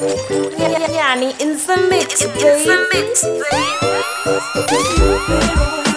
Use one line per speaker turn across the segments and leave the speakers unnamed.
Yeah, yeah, yeah. in the mix, baby.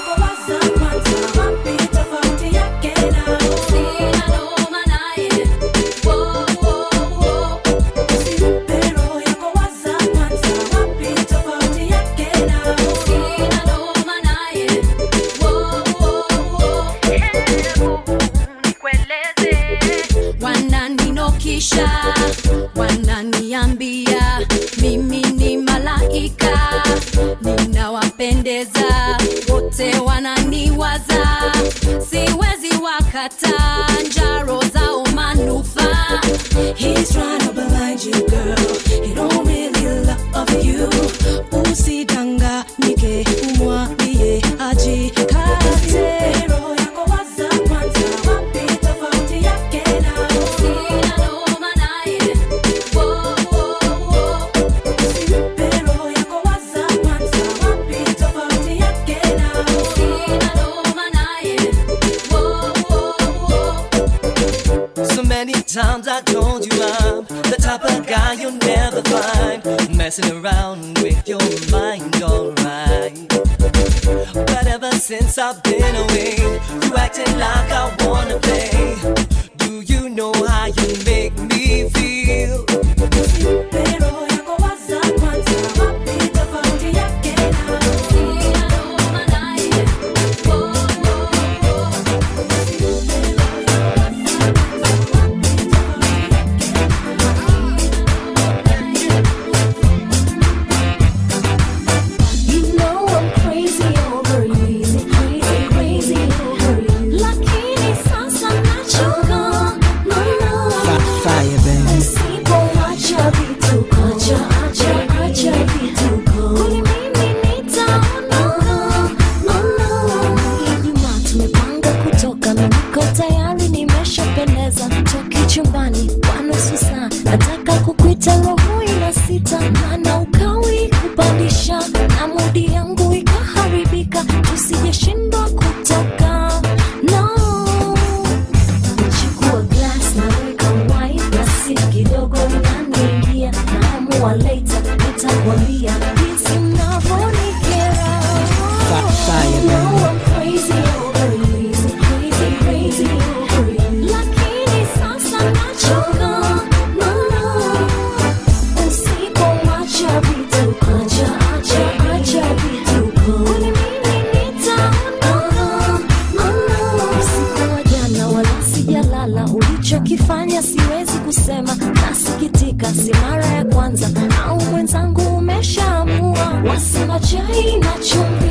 messing around with your mind, alright. But ever since I've been away, you acting like I wanna play. China, China.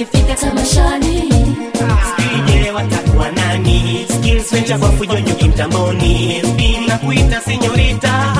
wakifika tamashani
sije watakuwa nani? Skills wenja kwa fujo nyuki na kuita senyorita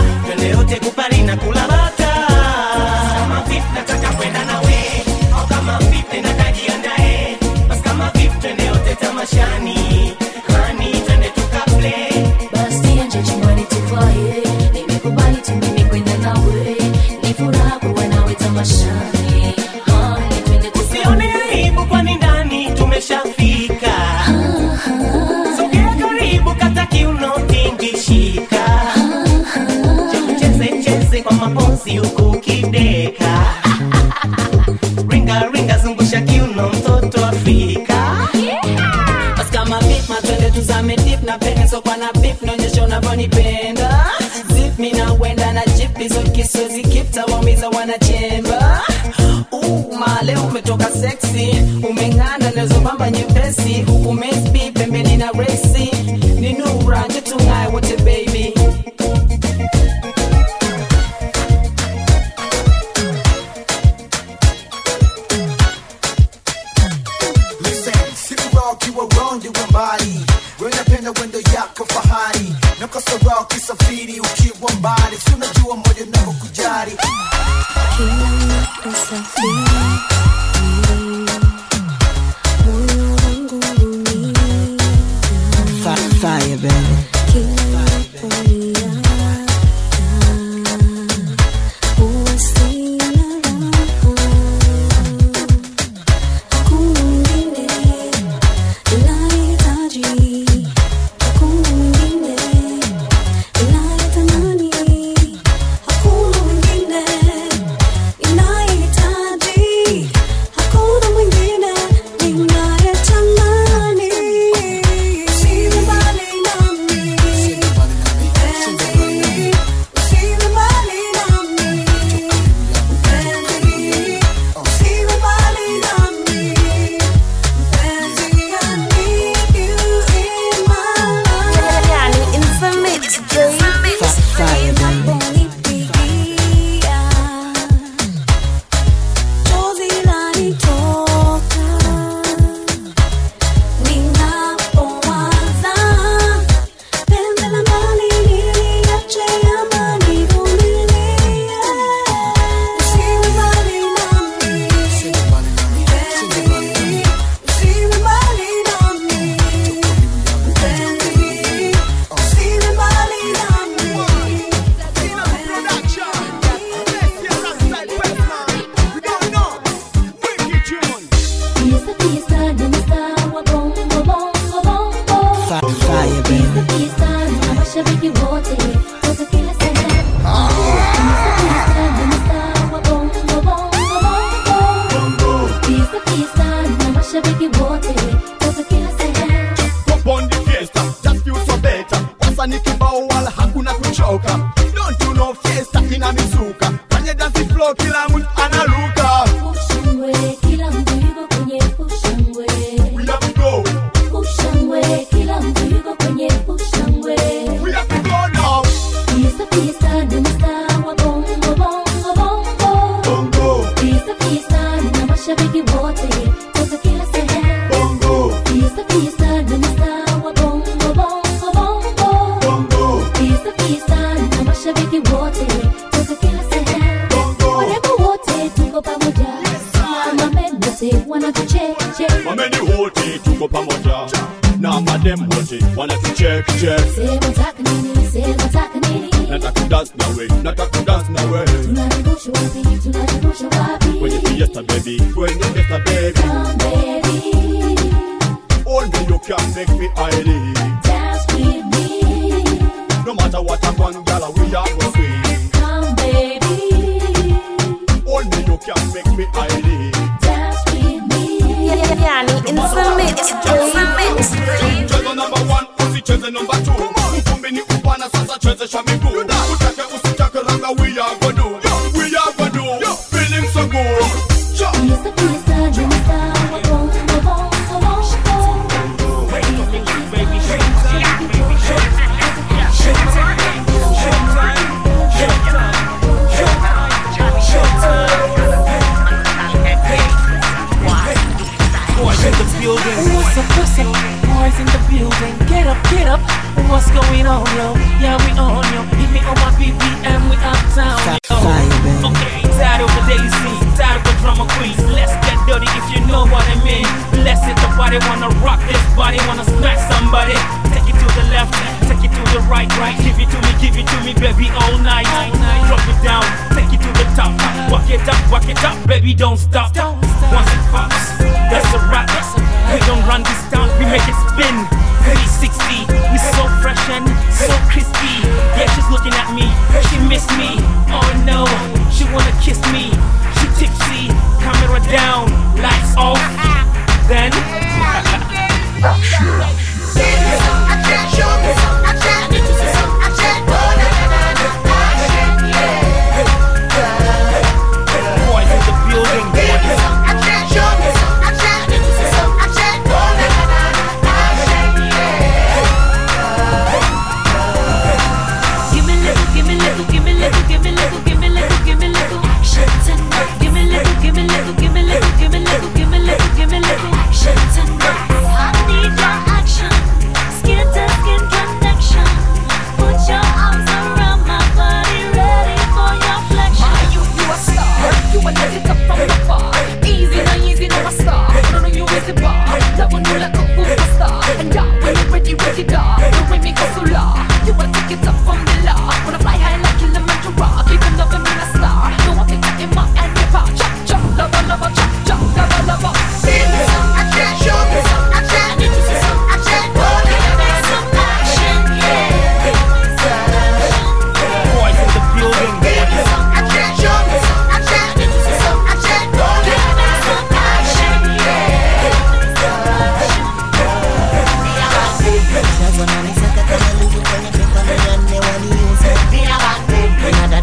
umedip na pengeso kwa
na bip naonyesha unavyonipenda zip mi na na jip hizo kiso zikipta waumiza wanachemba male umetoka seksi umeng'anda nezobamba nyepesi. Huku pembeni na resi ni nura
For me the whole thing took up a moja
Now for dem
hold it,
wanna to check, check. Say what's happening, say
what's happening
Not
a
dance na way, not a dance na
way Tunani bushu wapi, tunani bushu wapi? When you fiesta baby, when you
fiesta
baby.
Come baby. Only you can make me highly.
Dance
with me. No matter what I'm going, gal,
Cheze
number one, usicheze number two, ukumbini upana sasa
cheze sha miguu up? What's going on, yo? Yeah,
we on, yo. Hit me on
my BPM, we uptown, yo. Okay,
tired of the daisy,
tired of a drama queens. Let's
get dirty
if you know what I
mean. Let's the
body, wanna rock this body, wanna smash somebody. Take it to the left, take it to the right,
right. Give it to me, give it to
me, baby, all night. Drop it down, take it to the top. Walk it up, walk it up, baby, don't stop. Once it pops, that's a wrap. We don't run this we make it spin. 360, we so fresh and so crispy. Yeah, she's looking at me, she missed me. Oh no, she wanna kiss me. She tipsy, camera down, lights off.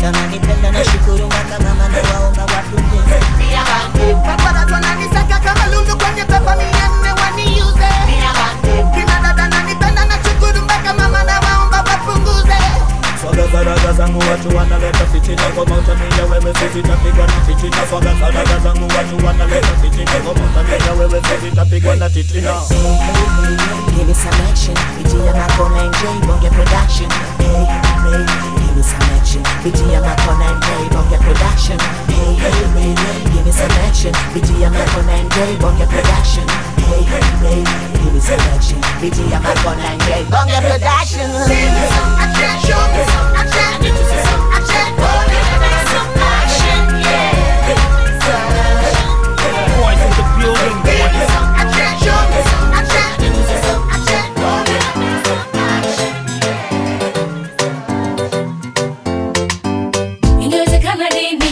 Kina dada nanipenda na shukuru mpaka mama na waomba wapunguze
Paparazzi wananisaka kama lulu kwenye pepa mia waniuze. Kina dada nanipenda na shukuru mpaka mama na waomba wapunguze.
Swaga zangu watu wanaleta fitina kwa mautamia wewe sisi tapigwa na titina Swaga sadaga zangu watu wanaleta fitina kwa mautamia wewe sisi tapigwa na titina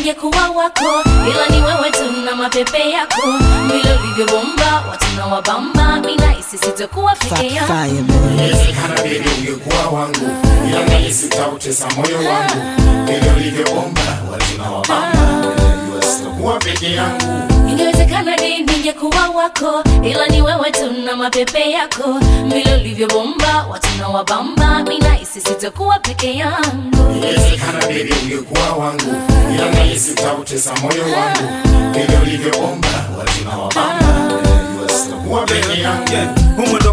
Ningekuwa wako, ila ni wewe tu na mapepe yako, vile ulivyobomba watu na wabamba, mina hisi sitakuwa peke yako.
Inawezekana baby ungekuwa wangu, ila nahisi utautesa moyo wangu. Vile ulivyobomba watu na wabamba, sitakuwa peke yangu.
Ingewezekana ni ningekuwa wako, ila ni wewe tu na mapepe yako, vile ulivyobomba watu na wabamba, mi nahisi sitakuwa peke yangu.
Ingewezekana baby ungekuwa wangu, ila nahisi utautesa moyo wangu. Vile ulivyoomba watu na wabamba, sitakuwa peke yangu.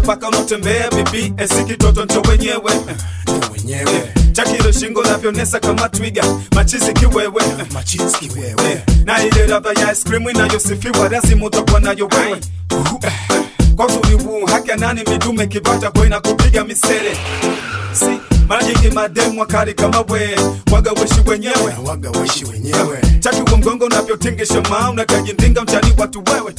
Paka unatembea esi kitoto ncho wenyewe wenyewe chakilo shingo navyonesa kama twiga machizi kiwewe. Machizi kiwewe. Na ile ladha ya ice cream inayosifiwa lazima utakuwa nayo wewe. Kwa uzuri haka nani midume kibata kwa inakupiga misele. Si mara nyingi mademu wakali kama we waga weshi wenyewe. Waga weshi wenyewe. Chaki mgongo unavyotingisha maa unakajindinga mchani watu wewe.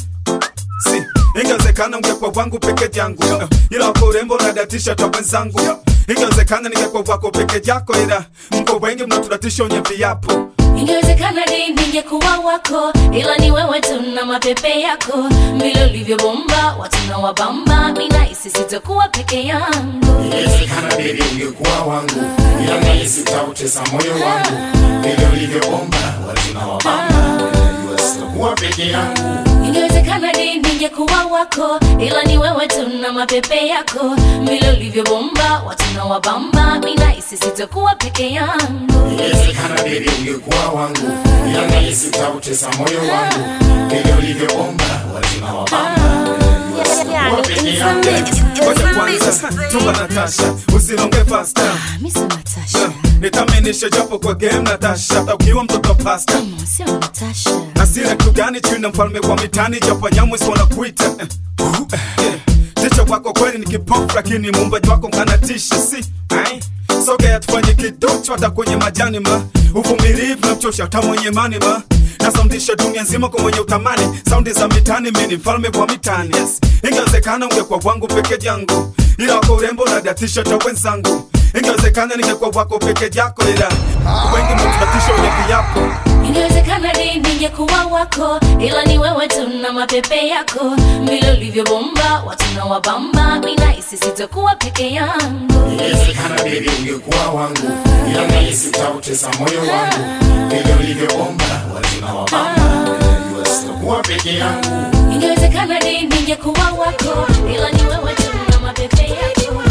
Si ingewezekana ungekuwa wangu peke yangu ila wako urembo unadatisha ta wenzangu ingewezekana ningekuwa wako peke yako ila mko wengi mnaturatisha onye viapo
Ingewezekana ni ningekuwa wako, ila ni wewe tuna mapepe yako, vile ulivyobomba watu na wabamba, mi nahisi sitakuwa peke yangu.
Inawezekana baby ungekuwa wangu, ila nahisi utautesa moyo wangu. Vile ulivyobomba watu na wabamba, sitakuwa peke yangu.
Ingewezekana ni ningekuwa wako, ila ni wewe tu na mapepe yako, vile ulivyobomba watu na wabamba, mi nahisi sitakuwa peke yangu.
ingewezekana baby ungekuwa wangu, ila nahisi utautesa moyo wangu. Vile ulivyobomba watu na wabamba,
ngoja kwanza natasha usilonge fasta
Mi si Natasha,
nitaminishe japo kwa game natasha hata ukiwa mtoto pasta
sio kugani
nasira chini na mfalme wa mitani japo nyamwisi wanakuita Eh, uh, eh. ticha wako kweli ni kipofu lakini muumbaji wako nkanatisha si ai sogea tufanye kidocho hata kwenye majani ma. Uvumilivu na mchosha hata mwenye mani ma. Nasaundisha dunia nzima kwa mwenye utamani. Saundi za mitani mini mfalme wa mitani yes. ingewezekana ungekuwa wangu peke yangu ila wako urembo na datisha ta wenzangu. Ingewezekana ningekuwa wako peke yako ila. Wengi mtunatisha wenye viapo
Inawezekana ni ningekuwa wako, ila ni wewe tu na mapepe yako, vile ulivyobomba watu na wabamba, mimi nahisi sitakuwa peke yangu.
Inawezekana baby ungekuwa wangu, ila nahisi utautesa moyo wangu. Vile ulivyobomba watu na wabamba, ninajua sitakuwa peke yangu.
Inawezekana ni ningekuwa wako, ila ni wewe tu na mapepe yako,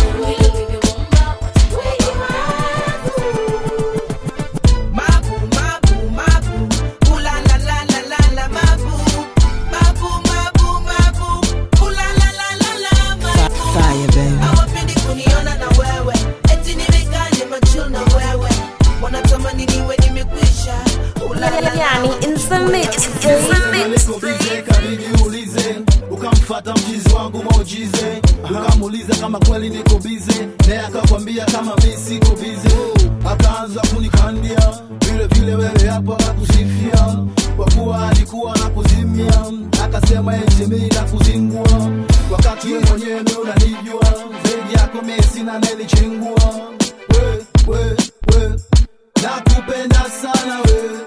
kama kweli niko bize naye akakwambia kama mi siko bize akaanza kunikandia vile vile wewe hapo akakusifia kwa kuwa alikuwa na kuzimia akasema eti mi na kuzingua wakati we mwenyewe mi unanijua zaidi yako mi sina nelichingua we, we, we. nakupenda sana we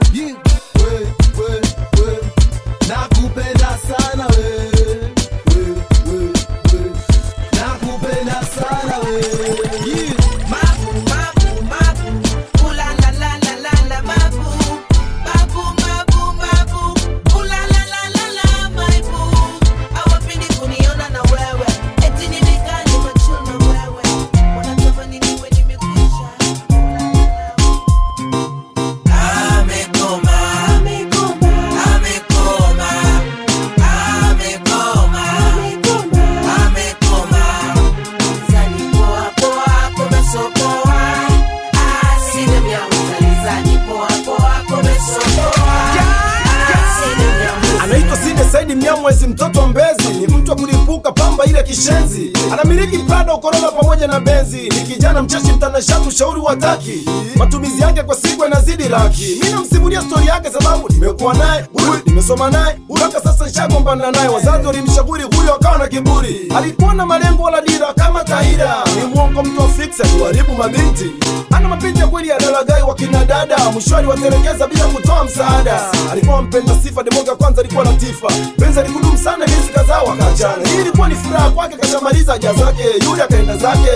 mtanashati, ushauri wa matumizi yake kwa siku yanazidi laki. Mimi namsimulia stori yake sababu nimekuwa naye huyu, nimesoma naye mpaka sasa nishagombana naye. Wazazi walimshauri huyo, akawa na kiburi, alikuwa na malengo wala dira kama Tahira. Ni mwongo, mtu wa fiksi, aliwaribu mabinti, ana mapenzi ya kweli ya dalagai wa kina dada, mwishoni watelekeza bila kutoa msaada. Alikuwa mpenda sifa, demoga kwanza alikuwa latifa, penzi alikudumu sana, miezi kadhaa wakaachana. Hii ilikuwa ni furaha kwake, kashamaliza haja zake, yule akaenda zake,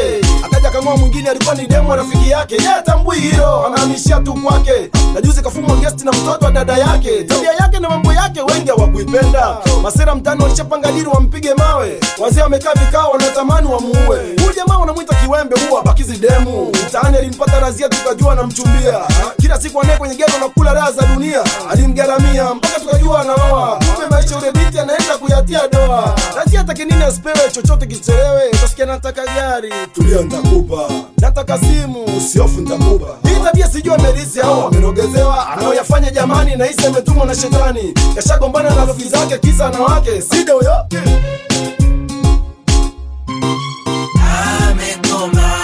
akaja kang'oa mwingine, alikuwa ni demo rafiki yake, yeye atambui hilo, anahamishia tu kwake. Na juzi kafumwa gesti na mtoto wa dada yake, tabia yake na mambo yake wengi hawakuipenda. Masera mtani walishapanga dili wampige mawe, wazee wamekaa vikao, wanatamani wamuue. Huyu jamaa wanamwita kiwembe, huwa abakizi demu. Mtaani alimpata razia, tukajua anamchumbia. Kila siku anaye kwenye gero na kula raha za dunia, alimgaramia mpaka tukajua anaoa. Kumbe maisha ule binti anaenda kuyatia doa. Razia hataki nini asipewe chochote kichelewe, utasikia nataka gari, tulia nitakupa, nataka simu, usiofu nitakupa. Hii tabia sijui amerisi au amerogezewa, anaoyafanya jamani, na hisi ametumwa na shetani. Kashagombana na rafiki zake, kisa anawake, sida huyo
amekoma amekoma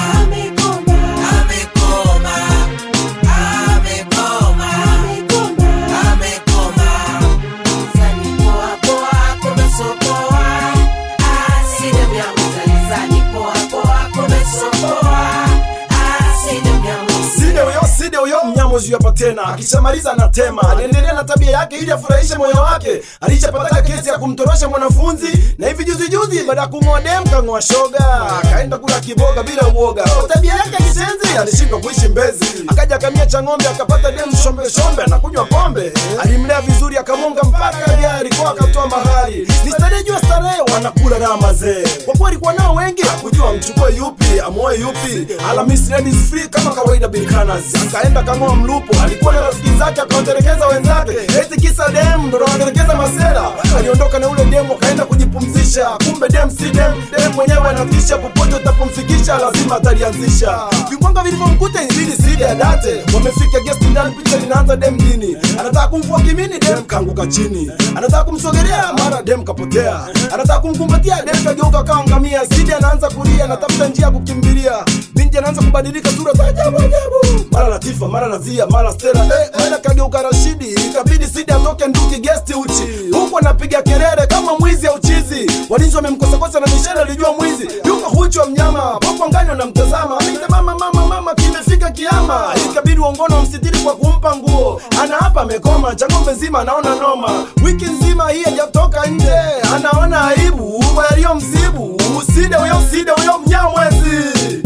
huyo hapa tena, akishamaliza anatema, aliendelea na tabia yake ili afurahishe moyo wake. Alishapataka kesi ya kumtorosha mwanafunzi, na hivi juzi juzi, baada ya kung'oa dem kang'oa shoga, akaenda kula kiboga bila uoga. Tabia yake kisenzi alishindwa kuishi Mbezi, akaja kamia cha ng'ombe, akapata dem shombe shombe, anakunywa pombe. Alimlea vizuri, akamonga mpaka gari kwa akatoa mahari. Ni starehe juu starehe, wanakula raha mazee. Kwa kuwa alikuwa nao wengi, hakujua amchukue yupi, amoe yupi. Alhamisi ladies free kama kawaida bilkanas, akaenda kang'oa mlupo. Alikuwa na rafiki zake akawaterekeza wenzake, eti kisa dem ndo anaterekeza masela. Aliondoka na ule dem akaenda kujipumzisha, kumbe dem si dem, dem mwenyewe anatisha. Popote utapumzikisha lazima atalianzisha. Vimbonga vilivyomkuta inzidi sidi adate, wamefika guest ndani, picha linaanza dem dini, anataka kumvua kimini, dem kaanguka chini, anataka kumsogelea, mara dem kapotea, anataka kumkumbatia, dem kageuka kaangamia. Sidi anaanza kulia, anatafuta njia ya kukimbilia, binti anaanza kubadilika sura za ajabu ajabu, mara Latifa, mara Nazia kulia mara sera eh, mena kageuka Rashidi, ikabidi Sidi atoke nduki guest uchi, huku anapiga kelele kama mwizi au chizi. Walinzi wamemkosakosa na mishale alijua mwizi. Yuko huchi wa mnyama popo wanamtazama mama mama mama, kimefika kiama. Ikabidi uongono wamsitiri kwa kumpa nguo, ana hapa amekoma changombe nzima anaona noma, wiki nzima hii hajatoka nje, anaona aibu yaliyomsibu. Sida huyo sida huyo mnyamwezi.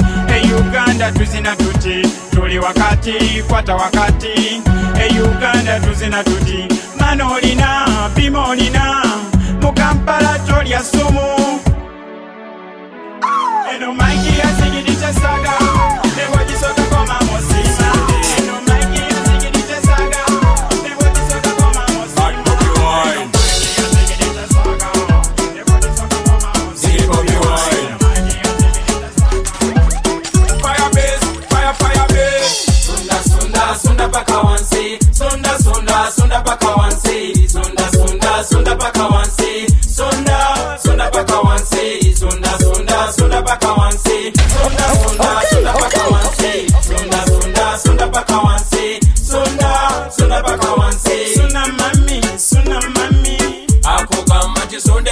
Uganda tuzina tuti tuli wakati kwata wakati. E Uganda tuzina tuti mano olina pima olina mu tolya sumu. Eno maiki yasigidisha saga
ewajisoka sonda sonda sonda paka wansi sonda sonda sonda paka wansi sonda sonda paka wansi sonda sonda sonda paka wansi sonda sonda sonda paka wansi sonda sonda sonda paka wansi sonda sonda paka wansi
sonda mami sonda mami
ako kama chisonde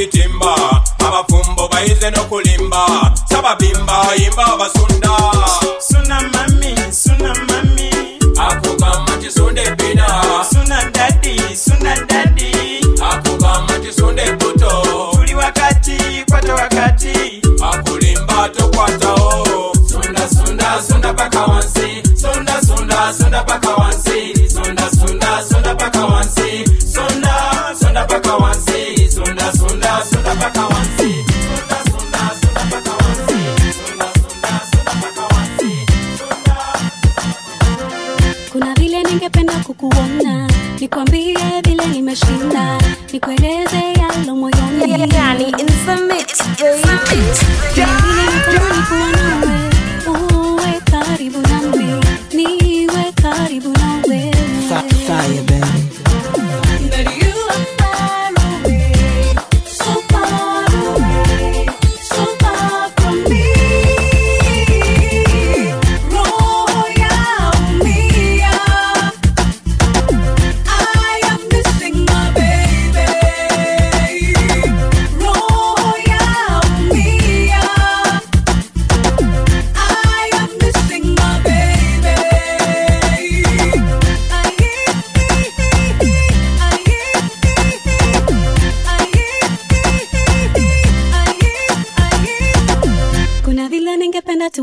bitimba abafumbo bayize n'okulimba. Sababimba yimba abasunda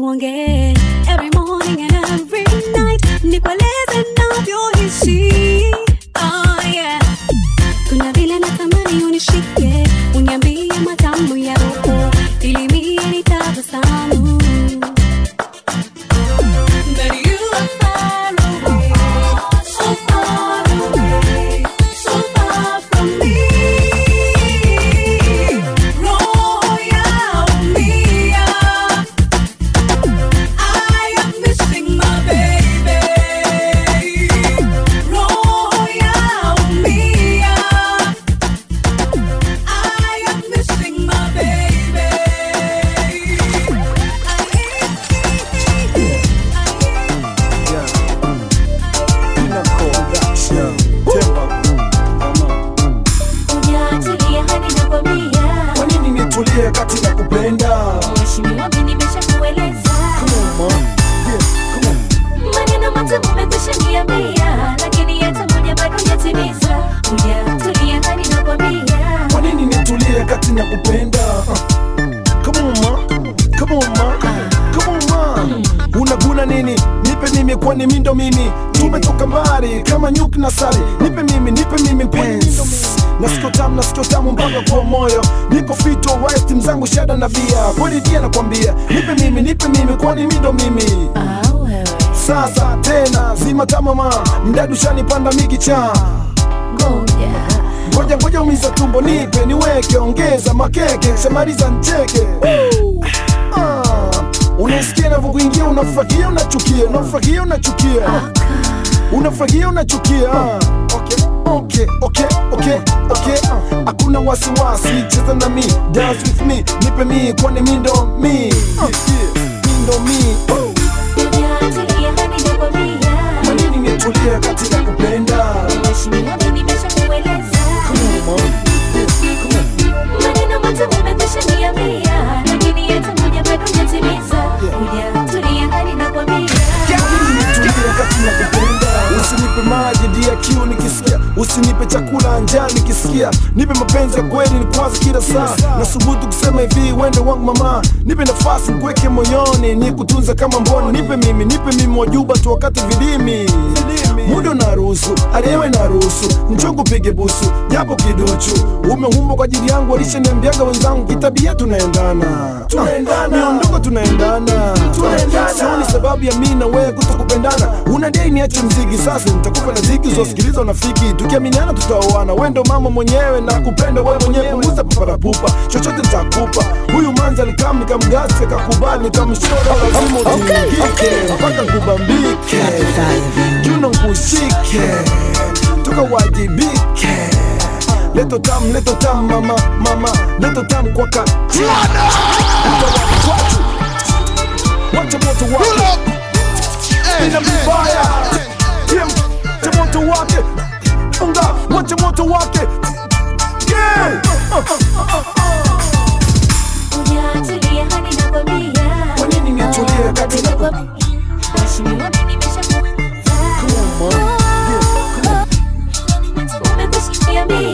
one game. Shada na bia kweli dia nakwambia nipe mimi nipe mimi kwani mindo mimi? Sasa tena zima tamama mdadu shanipanda mikicha. Ngoja. Ngoja umiza tumbo nipe niweke ongeza makeke shamaliza ncheke. Ah, unaisikia navyokuingia unafurahia unachukia unafurahia unachukia. Unafurahia unachukia. Okay. Okay, ok ok okay. hakuna wasiwasi cheza na mi dance with me nipe mi kwani mi ndo mi yeah. mi ndo mi manini nitulia katika kupenda maji dia kiu nikisikia. Usinipe chakula njaa nikisikia. Nipe mapenzi ya kweli nikwaza kila saa. Nasubutu kusema hivi wende wangu mama. Nipe nafasi nikuweke moyoni nikutunza kama mboni. Nipe mimi nipe mimi wajuba tu wakati vilimi. Muda unaruhusu aliewe naruhusu nchongo pige busu japo kiduchu. Umehumba kwa ajili yangu walishaniambiaga wenzangu kitabia tunaendana. Miondoko tunaendana. Sioni sababu ya mi na wewe kutokupendana. Una dei niache mziki sasa nitakupa na ziki uzosikiliza unafiki. Tukiaminiana tutaoana. Wendo mama mwenyewe na kupenda wewe mwenyewe. Punguza paparapupa chochote nitakupa. Huyu manza nikam nikamgasi kakubali nikamshora. Lazima utingike mpaka nkubambike juno nkushike tukawajibike leto tam leto tam mama mama. Leto tam kwa katiana wacha moto wake ina vibaya to walk it? What you want to walk it? Yeah.
Unatulia hadi nakwambia, kwa nini niatulie kati na mheshimiwa nimeshakuwa Come on, mom. Yeah, come on. Umekusikia mimi